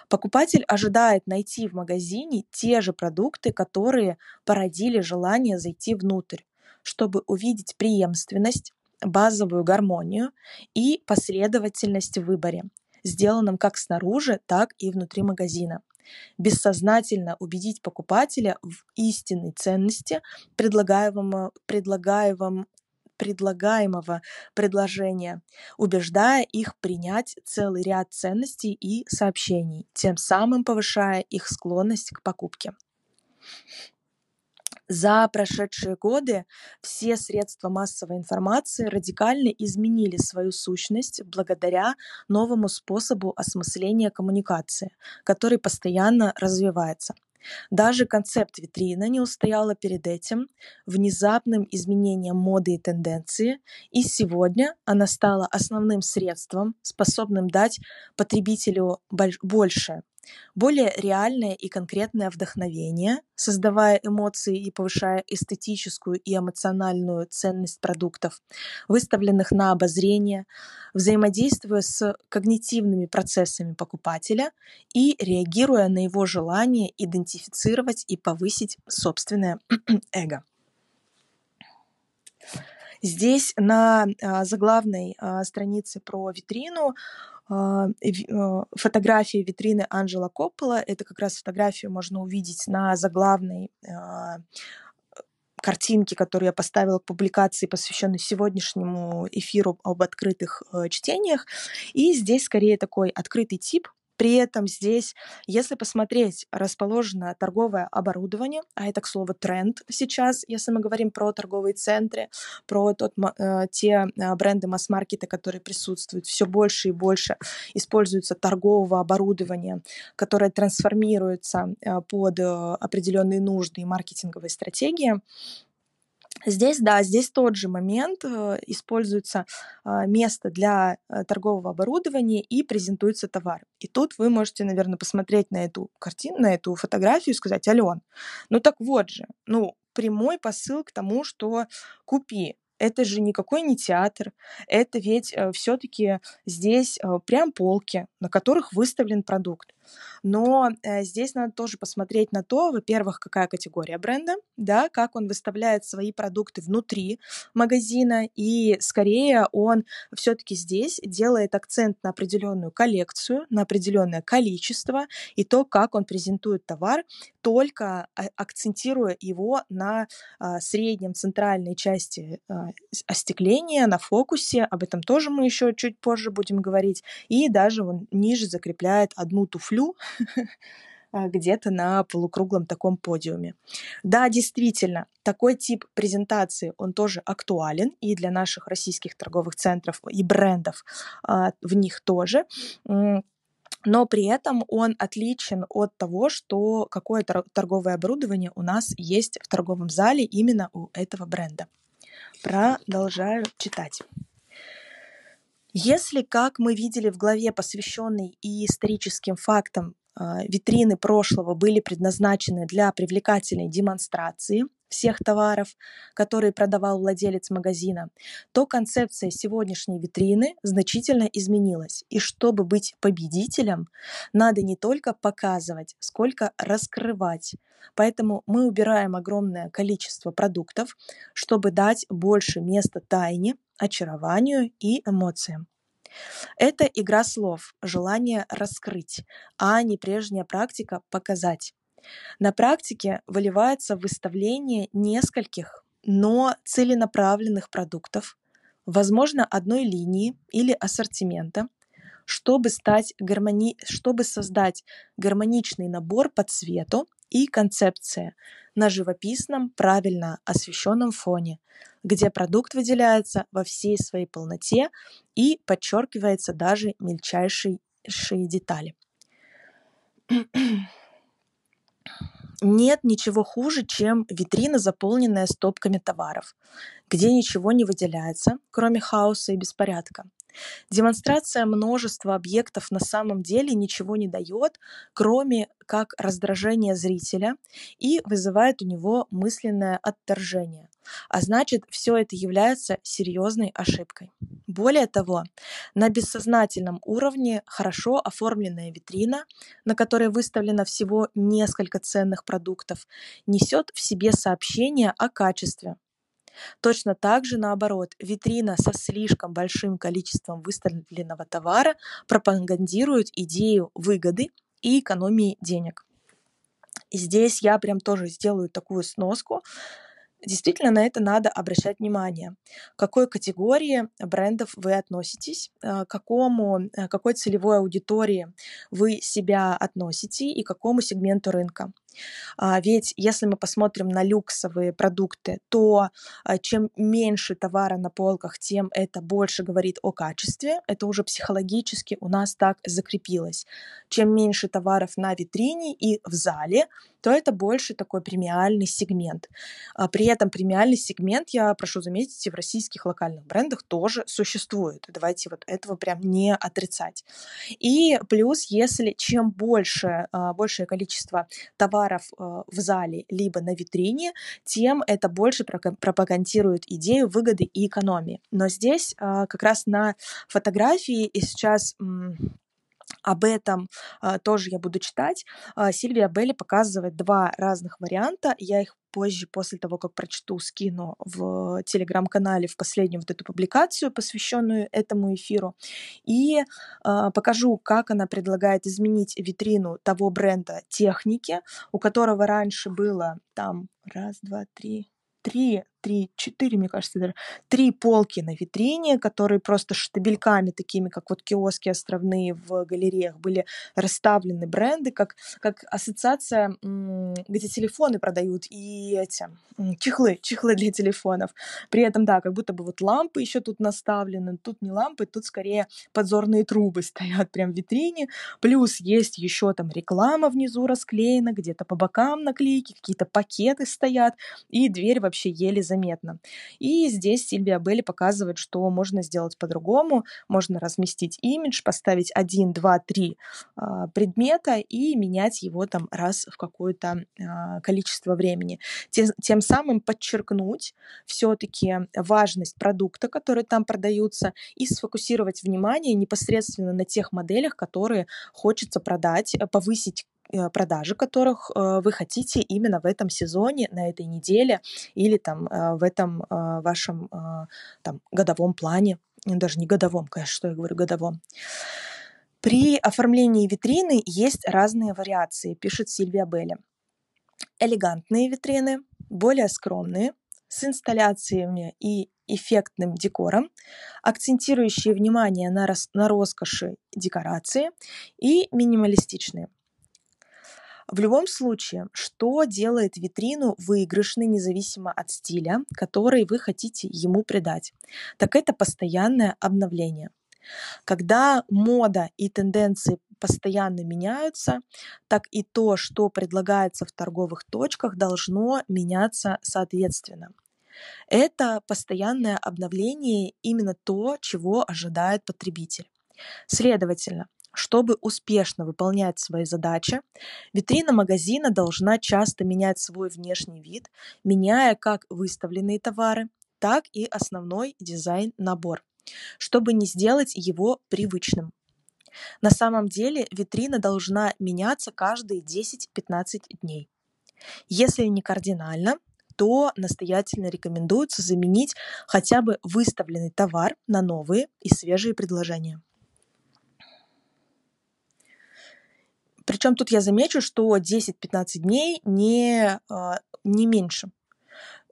Покупатель ожидает найти в магазине те же продукты, которые породили желание зайти внутрь, чтобы увидеть преемственность, базовую гармонию и последовательность в выборе, сделанном как снаружи, так и внутри магазина. Бессознательно убедить покупателя в истинной ценности предлагаемого, предлагаемого, предлагаемого предложения, убеждая их принять целый ряд ценностей и сообщений, тем самым повышая их склонность к покупке. За прошедшие годы все средства массовой информации радикально изменили свою сущность благодаря новому способу осмысления коммуникации, который постоянно развивается – даже концепт витрины не устояла перед этим внезапным изменением моды и тенденции, и сегодня она стала основным средством, способным дать потребителю больше более реальное и конкретное вдохновение, создавая эмоции и повышая эстетическую и эмоциональную ценность продуктов, выставленных на обозрение, взаимодействуя с когнитивными процессами покупателя и реагируя на его желание идентифицировать и повысить собственное эго. Здесь на а, заглавной а, странице про витрину фотографии витрины Анджела Коппола. Это как раз фотографию можно увидеть на заглавной а, картинке, которую я поставила к публикации, посвященной сегодняшнему эфиру об открытых э, чтениях. И здесь скорее такой открытый тип при этом здесь, если посмотреть, расположено торговое оборудование, а это, к слову, тренд сейчас, если мы говорим про торговые центры, про тот, э, те э, бренды масс-маркета, которые присутствуют, все больше и больше используется торгового оборудования, которое трансформируется э, под определенные нужды и маркетинговые стратегии. Здесь, да, здесь тот же момент, э, используется а, место для э, торгового оборудования и презентуется товар. И тут вы можете, наверное, посмотреть на эту картину, на эту фотографию и сказать, Ален, ну так вот же, ну прямой посыл к тому, что купи, это же никакой не театр, это ведь э, все-таки здесь прям полки, на которых выставлен продукт. Но э, здесь надо тоже посмотреть на то, во-первых, какая категория бренда, да, как он выставляет свои продукты внутри магазина, и скорее он все-таки здесь делает акцент на определенную коллекцию, на определенное количество, и то, как он презентует товар, только а, акцентируя его на а, среднем центральной части остекления, на фокусе, об этом тоже мы еще чуть позже будем говорить, и даже он ниже закрепляет одну туфлю где-то на полукруглом таком подиуме. Да, действительно, такой тип презентации, он тоже актуален и для наших российских торговых центров и брендов в них тоже но при этом он отличен от того, что какое торговое оборудование у нас есть в торговом зале именно у этого бренда. Продолжаю читать. Если, как мы видели в главе, посвященной и историческим фактам, а, витрины прошлого были предназначены для привлекательной демонстрации всех товаров, которые продавал владелец магазина, то концепция сегодняшней витрины значительно изменилась. И чтобы быть победителем, надо не только показывать, сколько раскрывать. Поэтому мы убираем огромное количество продуктов, чтобы дать больше места тайне, очарованию и эмоциям. Это игра слов, желание раскрыть, а не прежняя практика показать. На практике выливается выставление нескольких, но целенаправленных продуктов, возможно, одной линии или ассортимента, чтобы, стать гармони... чтобы создать гармоничный набор по цвету и концепция на живописном, правильно освещенном фоне, где продукт выделяется во всей своей полноте и подчеркивается даже мельчайшие детали. Нет ничего хуже, чем витрина, заполненная стопками товаров, где ничего не выделяется, кроме хаоса и беспорядка. Демонстрация множества объектов на самом деле ничего не дает, кроме как раздражения зрителя и вызывает у него мысленное отторжение. А значит, все это является серьезной ошибкой. Более того, на бессознательном уровне хорошо оформленная витрина, на которой выставлено всего несколько ценных продуктов, несет в себе сообщение о качестве. Точно так же, наоборот, витрина со слишком большим количеством выставленного товара пропагандирует идею выгоды и экономии денег. Здесь я прям тоже сделаю такую сноску, Действительно, на это надо обращать внимание. К какой категории брендов вы относитесь, э, к какому, э, какой целевой аудитории вы себя относите и к какому сегменту рынка. А, ведь если мы посмотрим на люксовые продукты, то а, чем меньше товара на полках, тем это больше говорит о качестве. Это уже психологически у нас так закрепилось. Чем меньше товаров на витрине и в зале, то это больше такой премиальный сегмент. А, при этом премиальный сегмент, я прошу заметить, и в российских локальных брендах тоже существует. Давайте вот этого прям не отрицать. И плюс, если чем больше, большее количество товаров товаров э, в зале либо на витрине, тем это больше пропагандирует идею выгоды и экономии. Но здесь э, как раз на фотографии и сейчас об этом а, тоже я буду читать. А, Сильвия Белли показывает два разных варианта. Я их позже, после того, как прочту, скину в телеграм-канале в последнюю вот эту публикацию, посвященную этому эфиру, и э, покажу, как она предлагает изменить витрину того бренда техники, у которого раньше было там раз, два, три, три три, четыре, мне кажется, даже, три полки на витрине, которые просто штабельками такими, как вот киоски островные в галереях, были расставлены бренды, как, как ассоциация, где телефоны продают и эти чехлы, чехлы для телефонов. При этом, да, как будто бы вот лампы еще тут наставлены, тут не лампы, тут скорее подзорные трубы стоят прям в витрине, плюс есть еще там реклама внизу расклеена, где-то по бокам наклейки, какие-то пакеты стоят, и дверь вообще еле заметно. И здесь Сильвия Белли показывает, что можно сделать по-другому, можно разместить имидж, поставить один, два, три а, предмета и менять его там раз в какое-то а, количество времени. Тем, тем самым подчеркнуть все-таки важность продукта, который там продаются, и сфокусировать внимание непосредственно на тех моделях, которые хочется продать, повысить Э, продажи которых э, вы хотите именно в этом сезоне, на этой неделе или там э, в этом вашем там, годовом плане, даже не годовом, конечно, что я говорю, годовом. При оформлении витрины есть разные вариации, пишет Сильвия Белли. Элегантные витрины, более скромные, с инсталляциями и эффектным декором, акцентирующие внимание на, рос на роскоши декорации и минималистичные. В любом случае, что делает витрину выигрышной независимо от стиля, который вы хотите ему придать? Так это постоянное обновление. Когда мода и тенденции постоянно меняются, так и то, что предлагается в торговых точках, должно меняться соответственно. Это постоянное обновление именно то, чего ожидает потребитель. Следовательно, чтобы успешно выполнять свои задачи, витрина магазина должна часто менять свой внешний вид, меняя как выставленные товары, так и основной дизайн-набор, чтобы не сделать его привычным. На самом деле витрина должна меняться каждые 10-15 дней. Если не кардинально, то настоятельно рекомендуется заменить хотя бы выставленный товар на новые и свежие предложения. Причем тут я замечу, что 10-15 дней не, а, не меньше.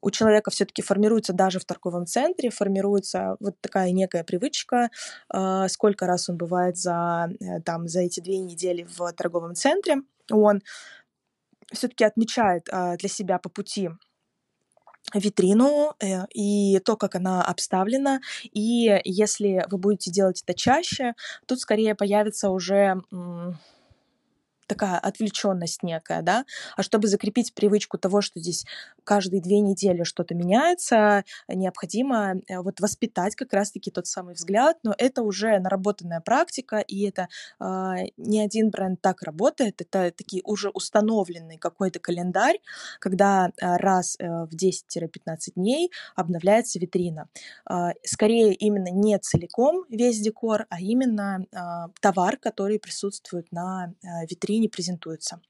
У человека все-таки формируется даже в торговом центре, формируется вот такая некая привычка, а, сколько раз он бывает за, э, там, за эти две недели в торговом центре. Он все-таки отмечает а, для себя по пути витрину э, и то, как она обставлена. И если вы будете делать это чаще, тут скорее появится уже такая отвлеченность некая, да, а чтобы закрепить привычку того, что здесь каждые две недели что-то меняется, необходимо э, вот воспитать как раз-таки тот самый взгляд, но это уже наработанная практика, и это э, не один бренд так работает, это такие уже установленный какой-то календарь, когда э, раз э, в 10-15 дней обновляется витрина. Э, скорее именно не целиком весь декор, а именно э, товар, который присутствует на э, витрине не презентуется.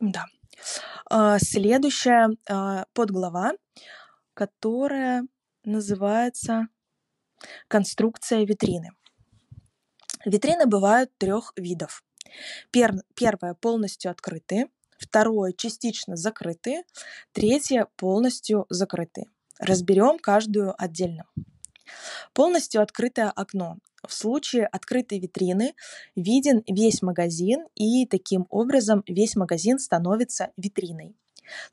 Да. А, следующая а, подглава, которая называется «Конструкция витрины». Витрины бывают трех видов. Пер, первое полностью открытые, второе частично закрытые, третье полностью закрытые. Разберем каждую отдельно. Полностью открытое окно. В случае открытой витрины виден весь магазин, и таким образом весь магазин становится витриной.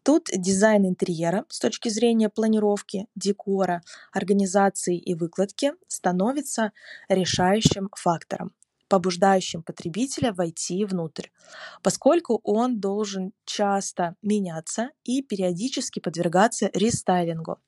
Тут дизайн интерьера с точки зрения планировки, декора, организации и выкладки становится решающим фактором побуждающим потребителя войти внутрь, поскольку он должен часто меняться и периодически подвергаться рестайлингу.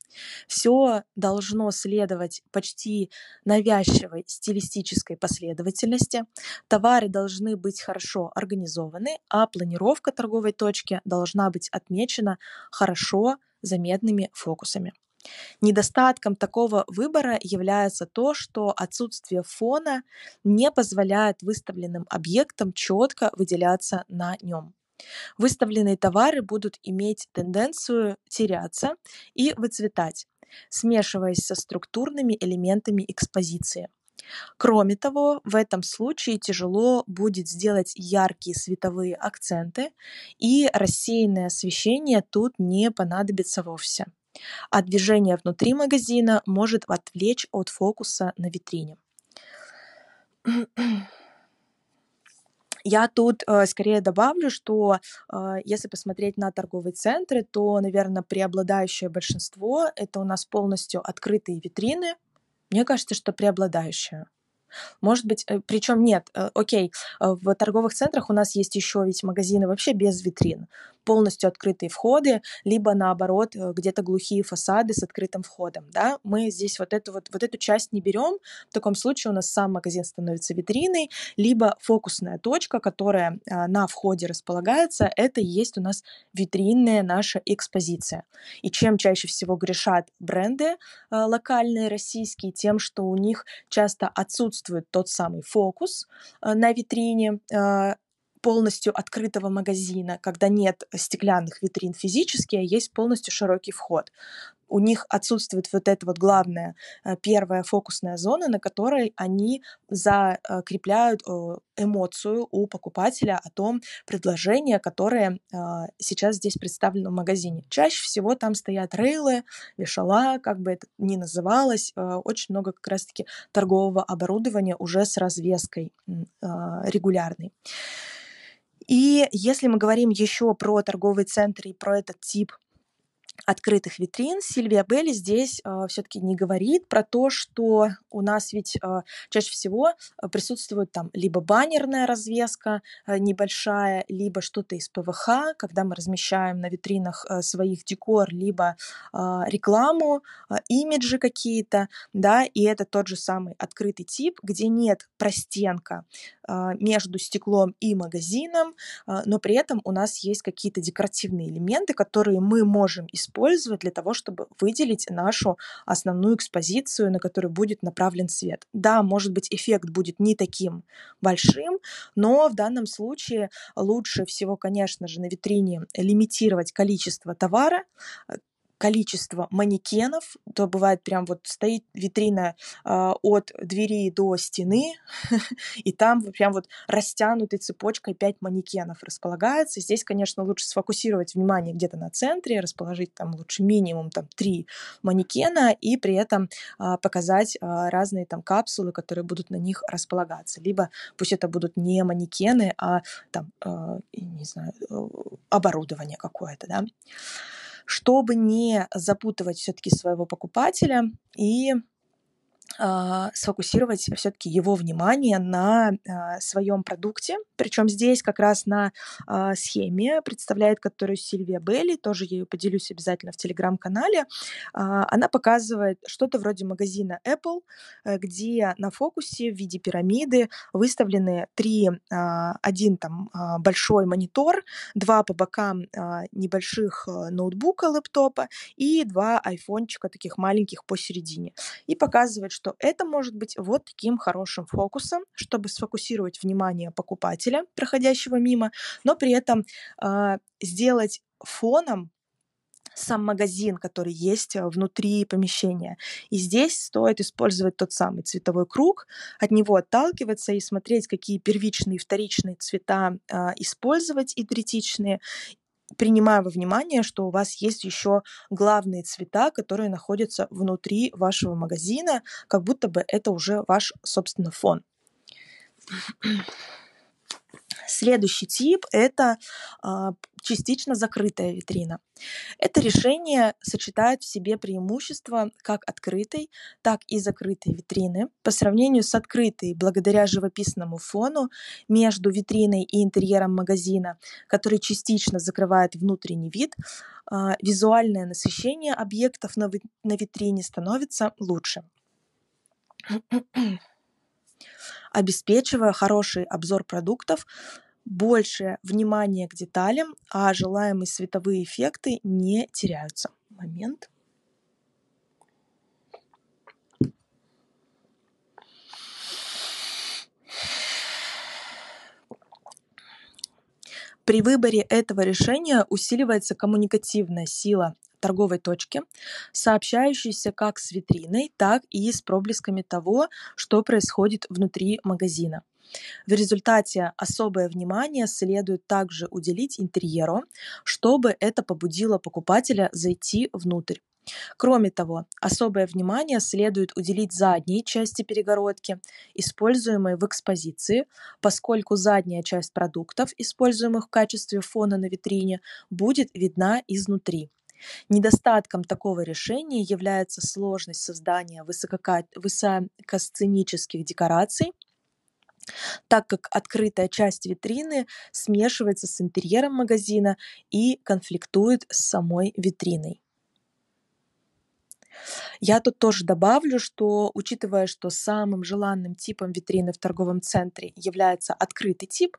Все должно следовать почти навязчивой стилистической последовательности, товары должны быть хорошо организованы, а планировка торговой точки должна быть отмечена хорошо заметными фокусами. Недостатком такого выбора является то, что отсутствие фона не позволяет выставленным объектам четко выделяться на нем. Выставленные товары будут иметь тенденцию теряться и выцветать, смешиваясь со структурными элементами экспозиции. Кроме того, в этом случае тяжело будет сделать яркие световые акценты, и рассеянное освещение тут не понадобится вовсе а движение внутри магазина может отвлечь от фокуса на витрине. Я тут э, скорее добавлю, что э, если посмотреть на торговые центры, то, наверное, преобладающее большинство это у нас полностью открытые витрины. Мне кажется, что преобладающее. Может быть, э, причем нет, э, окей, э, в торговых центрах у нас есть еще ведь магазины вообще без витрин, полностью открытые входы, либо наоборот где-то глухие фасады с открытым входом, да, мы здесь вот эту вот, вот эту часть не берем, в таком случае у нас сам магазин становится витриной, либо фокусная точка, которая на входе располагается, это и есть у нас витринная наша экспозиция. И чем чаще всего грешат бренды локальные российские, тем, что у них часто отсутствует тот самый фокус э, на витрине э, полностью открытого магазина, когда нет стеклянных витрин физически, а есть полностью широкий вход у них отсутствует вот эта вот главная э, первая фокусная зона, на которой они закрепляют эмоцию у покупателя о том предложении, которое а, сейчас здесь представлено в магазине. Чаще всего там стоят рейлы, вешала, как бы это ни называлось, а, очень много как раз-таки торгового оборудования уже с развеской а, регулярной. И если мы говорим еще про торговые центры и про этот тип открытых витрин. Сильвия Белли здесь э, а, все-таки не говорит про то, что у нас ведь э, чаще всего а, присутствует там либо баннерная развеска э, небольшая, либо что-то из ПВХ, когда мы размещаем на витринах э, своих декор, либо э, рекламу, э, имиджи какие-то, да, и это тот же самый открытый тип, где нет простенка э, между стеклом и магазином, э, но при этом у нас есть какие-то декоративные элементы, которые мы можем использовать использовать для того, чтобы выделить нашу основную экспозицию, на которую будет направлен свет. Да, может быть, эффект будет не таким большим, но в данном случае лучше всего, конечно же, на витрине лимитировать количество товара, количество манекенов, то бывает прям вот стоит витрина э, от двери до стены, и там прям вот растянутой цепочкой 5 манекенов располагается. Здесь, конечно, лучше сфокусировать внимание где-то на центре, расположить там лучше минимум там 3 манекена и при этом э, показать э, разные там капсулы, которые будут на них располагаться. Либо пусть это будут не манекены, а там, э, не знаю, оборудование какое-то, да. Чтобы не запутывать все-таки своего покупателя и сфокусировать все-таки его внимание на а, своем продукте. Причем здесь как раз на а, схеме, представляет которую Сильвия Белли, тоже ею поделюсь обязательно в телеграм-канале. Она показывает что-то вроде магазина Apple, э, где на фокусе в виде пирамиды выставлены три, один там большой монитор, два по бокам небольших э, ноутбука, лэптопа и два айфончика таких маленьких посередине. И показывает, что это может быть вот таким хорошим фокусом, чтобы сфокусировать внимание покупателя, проходящего мимо, но при этом э, сделать фоном сам магазин, который есть а, внутри помещения. И здесь стоит использовать тот самый цветовой круг, от него отталкиваться и смотреть, какие первичные и вторичные цвета э, использовать и третичные, принимая во внимание, что у вас есть еще главные цвета, которые находятся внутри вашего магазина, как будто бы это уже ваш, собственно, фон. Следующий тип – это а, частично закрытая витрина. Это решение сочетает в себе преимущества как открытой, так и закрытой витрины. По сравнению с открытой, благодаря живописному фону между витриной и интерьером магазина, который частично закрывает внутренний вид, а, визуальное насыщение объектов на витрине становится лучше обеспечивая хороший обзор продуктов, больше внимания к деталям, а желаемые световые эффекты не теряются. Момент. При выборе этого решения усиливается коммуникативная сила торговой точки, сообщающейся как с витриной, так и с проблесками того, что происходит внутри магазина. В результате особое внимание следует также уделить интерьеру, чтобы это побудило покупателя зайти внутрь. Кроме того, особое внимание следует уделить задней части перегородки, используемой в экспозиции, поскольку задняя часть продуктов, используемых в качестве фона на витрине, будет видна изнутри. Недостатком такого решения является сложность создания высокосценических декораций, так как открытая часть витрины смешивается с интерьером магазина и конфликтует с самой витриной. Я тут тоже добавлю, что учитывая, что самым желанным типом витрины в торговом центре является открытый тип,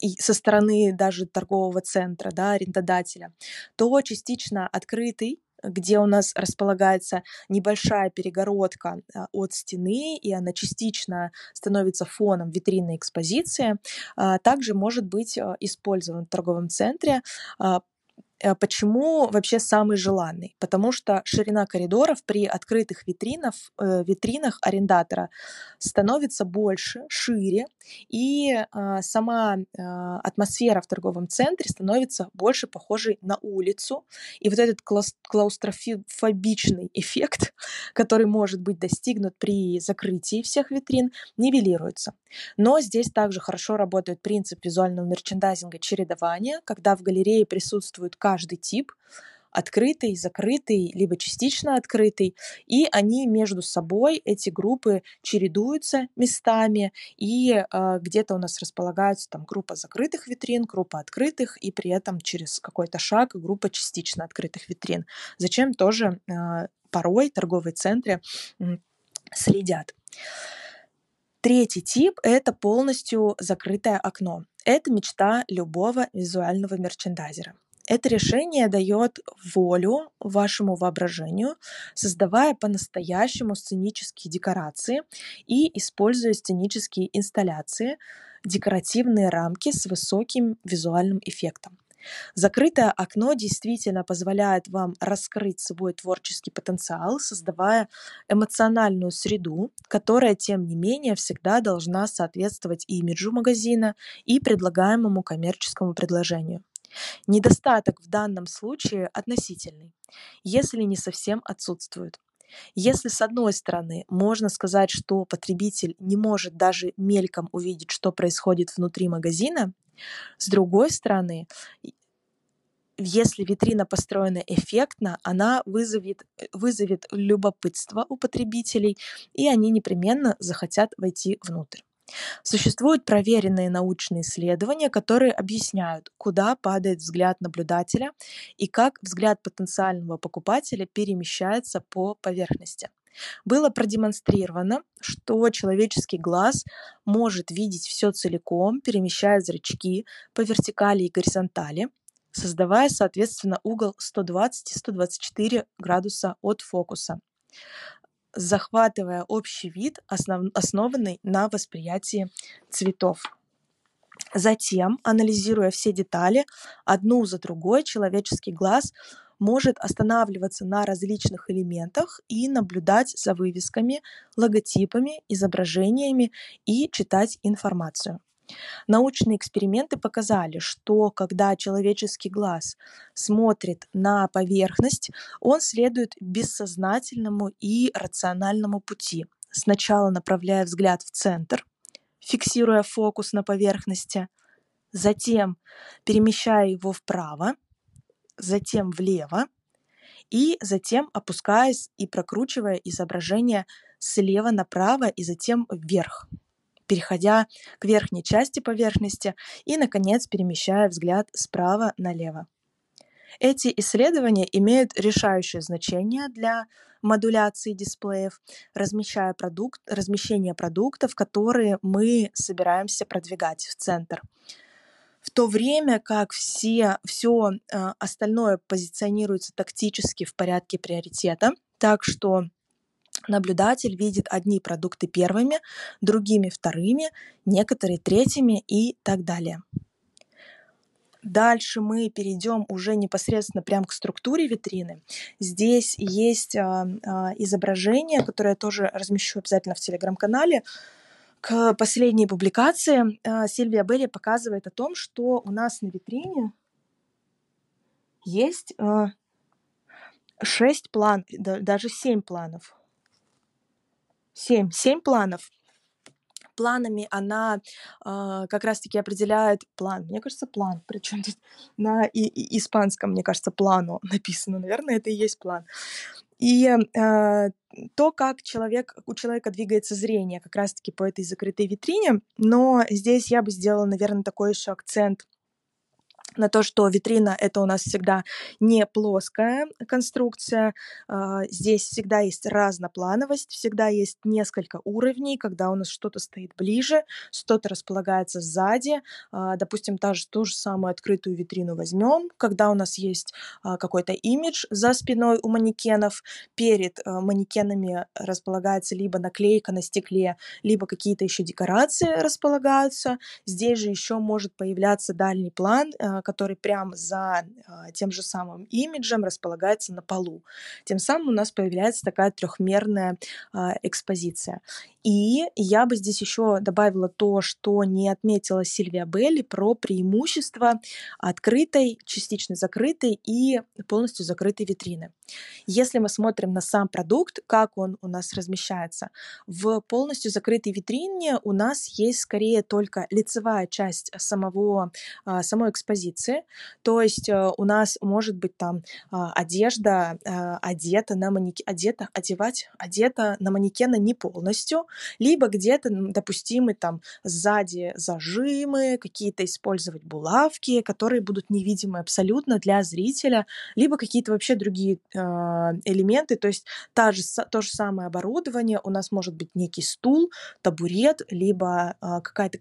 и со стороны даже торгового центра, да, арендодателя, то частично открытый где у нас располагается небольшая перегородка а, от стены, и она частично становится фоном витринной экспозиции, а, также может быть а, использован в торговом центре почему вообще самый желанный? Потому что ширина коридоров при открытых витринах, э, витринах арендатора становится больше, шире, и э, сама э, атмосфера в торговом центре становится больше похожей на улицу. И вот этот клаустрофобичный эффект, который может быть достигнут при закрытии всех витрин, нивелируется. Но здесь также хорошо работает принцип визуального мерчендайзинга чередования, когда в галерее присутствуют каждый тип, открытый, закрытый, либо частично открытый, и они между собой, эти группы, чередуются местами, и э, где-то у нас располагаются там группа закрытых витрин, группа открытых, и при этом через какой-то шаг группа частично открытых витрин. Зачем тоже э, порой торговые центры э, следят. Третий тип — это полностью закрытое окно. Это мечта любого визуального мерчендайзера. Это решение дает волю вашему воображению, создавая по-настоящему сценические декорации и используя сценические инсталляции, декоративные рамки с высоким визуальным эффектом. Закрытое окно действительно позволяет вам раскрыть свой творческий потенциал, создавая эмоциональную среду, которая, тем не менее, всегда должна соответствовать имиджу магазина и предлагаемому коммерческому предложению. Недостаток в данном случае относительный, если не совсем отсутствует. Если с одной стороны можно сказать, что потребитель не может даже мельком увидеть, что происходит внутри магазина, с другой стороны, если витрина построена эффектно, она вызовет, вызовет любопытство у потребителей, и они непременно захотят войти внутрь. Существуют проверенные научные исследования, которые объясняют, куда падает взгляд наблюдателя и как взгляд потенциального покупателя перемещается по поверхности. Было продемонстрировано, что человеческий глаз может видеть все целиком, перемещая зрачки по вертикали и горизонтали, создавая, соответственно, угол 120 и 124 градуса от фокуса захватывая общий вид, основ, основанный на восприятии цветов. Затем, анализируя все детали, одну за другой, человеческий глаз может останавливаться на различных элементах и наблюдать за вывесками, логотипами, изображениями и читать информацию. Научные эксперименты показали, что когда человеческий глаз смотрит на поверхность, он следует бессознательному и рациональному пути. Сначала направляя взгляд в центр, фиксируя фокус на поверхности, затем перемещая его вправо, затем влево, и затем опускаясь и прокручивая изображение слева направо и затем вверх переходя к верхней части поверхности и, наконец, перемещая взгляд справа налево. Эти исследования имеют решающее значение для модуляции дисплеев, размещая продукт, размещение продуктов, которые мы собираемся продвигать в центр. В то время как все, все э, остальное позиционируется тактически в порядке приоритета, так что Наблюдатель видит одни продукты первыми, другими вторыми, некоторые третьими и так далее. Дальше мы перейдем уже непосредственно прямо к структуре витрины. Здесь есть а, а, изображение, которое я тоже размещу обязательно в телеграм-канале. К последней публикации а, Сильвия Белли показывает о том, что у нас на витрине есть а, шесть планов, даже семь планов Семь. Семь планов. Планами она э, как раз-таки определяет план. Мне кажется, план. Причем на и, и испанском, мне кажется, плану написано. Наверное, это и есть план. И э, то, как человек, у человека двигается зрение, как раз-таки по этой закрытой витрине. Но здесь я бы сделала, наверное, такой еще акцент – на то, что витрина это у нас всегда не плоская конструкция. А, здесь всегда есть разноплановость, всегда есть несколько уровней, когда у нас что-то стоит ближе, что-то располагается сзади. А, допустим, та же, ту же самую открытую витрину возьмем, когда у нас есть а, какой-то имидж за спиной у манекенов, перед манекенами располагается либо наклейка на стекле, либо какие-то еще декорации располагаются. Здесь же еще может появляться дальний план, который прямо за а, тем же самым имиджем располагается на полу. Тем самым у нас появляется такая трехмерная а, экспозиция. И я бы здесь еще добавила то, что не отметила Сильвия Белли про преимущество открытой, частично закрытой и полностью закрытой витрины. Если мы смотрим на сам продукт, как он у нас размещается, в полностью закрытой витрине у нас есть скорее только лицевая часть самого, а, самой экспозиции, то есть э, у нас может быть там а, одежда а, одета на манекен, одета, одевать, одета на манекена не полностью, либо где-то допустимы там сзади зажимы, какие-то использовать булавки, которые будут невидимы абсолютно для зрителя, либо какие-то вообще другие э, элементы, то есть та же, то же самое оборудование, у нас может быть некий стул, табурет, либо э, какая-то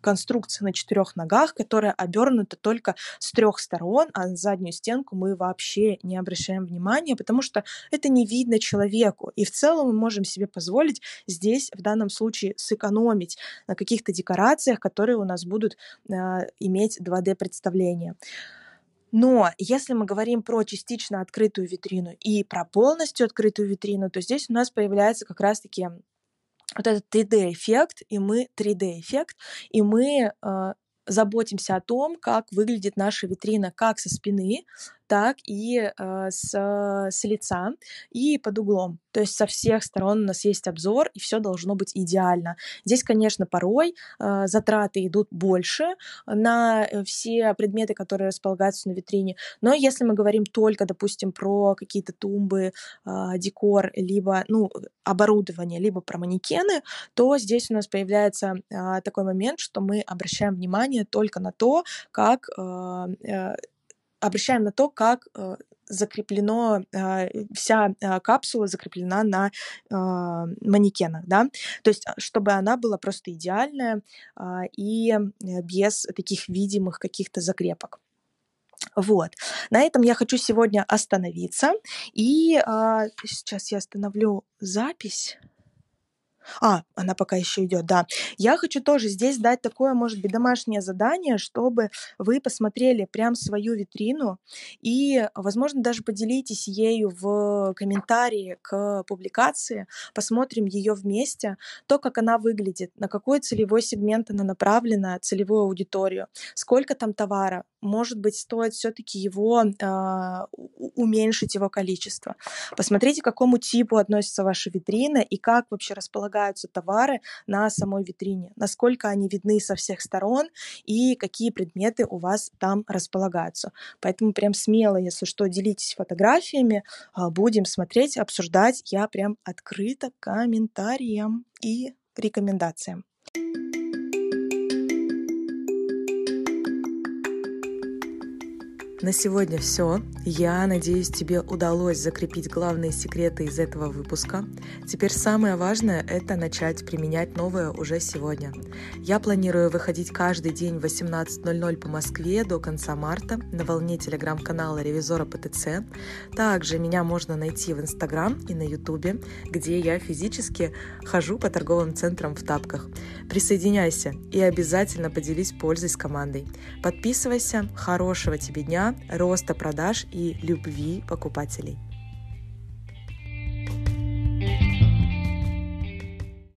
конструкция на четырех ногах, которая обернута только с трех сторон, а на заднюю стенку мы вообще не обращаем внимания, потому что это не видно человеку. И в целом мы можем себе позволить здесь в данном случае сэкономить на каких-то декорациях, которые у нас будут э, иметь 2D-представление. Но если мы говорим про частично открытую витрину и про полностью открытую витрину, то здесь у нас появляется как раз-таки вот этот 3D-эффект, и мы 3D-эффект, и мы э, заботимся о том, как выглядит наша витрина как со спины, так и э, с, с лица и под углом. То есть со всех сторон у нас есть обзор, и все должно быть идеально. Здесь, конечно, порой э, затраты идут больше на э, все предметы, которые располагаются на витрине. Но если мы говорим только, допустим, про какие-то тумбы, э, декор, либо ну, оборудование, либо про манекены, то здесь у нас появляется э, такой момент, что мы обращаем внимание только на то, как э, э, обращаем на то, как э, закреплено, э, вся э, капсула закреплена на манекенах, да, то есть чтобы она была просто идеальная и без таких видимых каких-то закрепок. Вот. На этом я хочу сегодня остановиться. И а, сейчас я остановлю запись. А, она пока еще идет, да. Я хочу тоже здесь дать такое, может быть, домашнее задание, чтобы вы посмотрели прям свою витрину и, возможно, даже поделитесь ею в комментарии к публикации, посмотрим ее вместе, то, как она выглядит, на какой целевой сегмент она направлена, целевую аудиторию, сколько там товара, может быть, стоит все-таки его э, уменьшить его количество. Посмотрите, к какому типу относится ваша витрина и как вообще располагаются товары на самой витрине, насколько они видны со всех сторон и какие предметы у вас там располагаются. Поэтому прям смело, если что, делитесь фотографиями, э, будем смотреть, обсуждать. Я прям открыта комментариям и рекомендациям. На сегодня все. Я надеюсь, тебе удалось закрепить главные секреты из этого выпуска. Теперь самое важное — это начать применять новое уже сегодня. Я планирую выходить каждый день в 18.00 по Москве до конца марта на волне телеграм-канала Ревизора ПТЦ. Также меня можно найти в Инстаграм и на Ютубе, где я физически хожу по торговым центрам в тапках. Присоединяйся и обязательно поделись пользой с командой. Подписывайся. Хорошего тебе дня роста продаж и любви покупателей.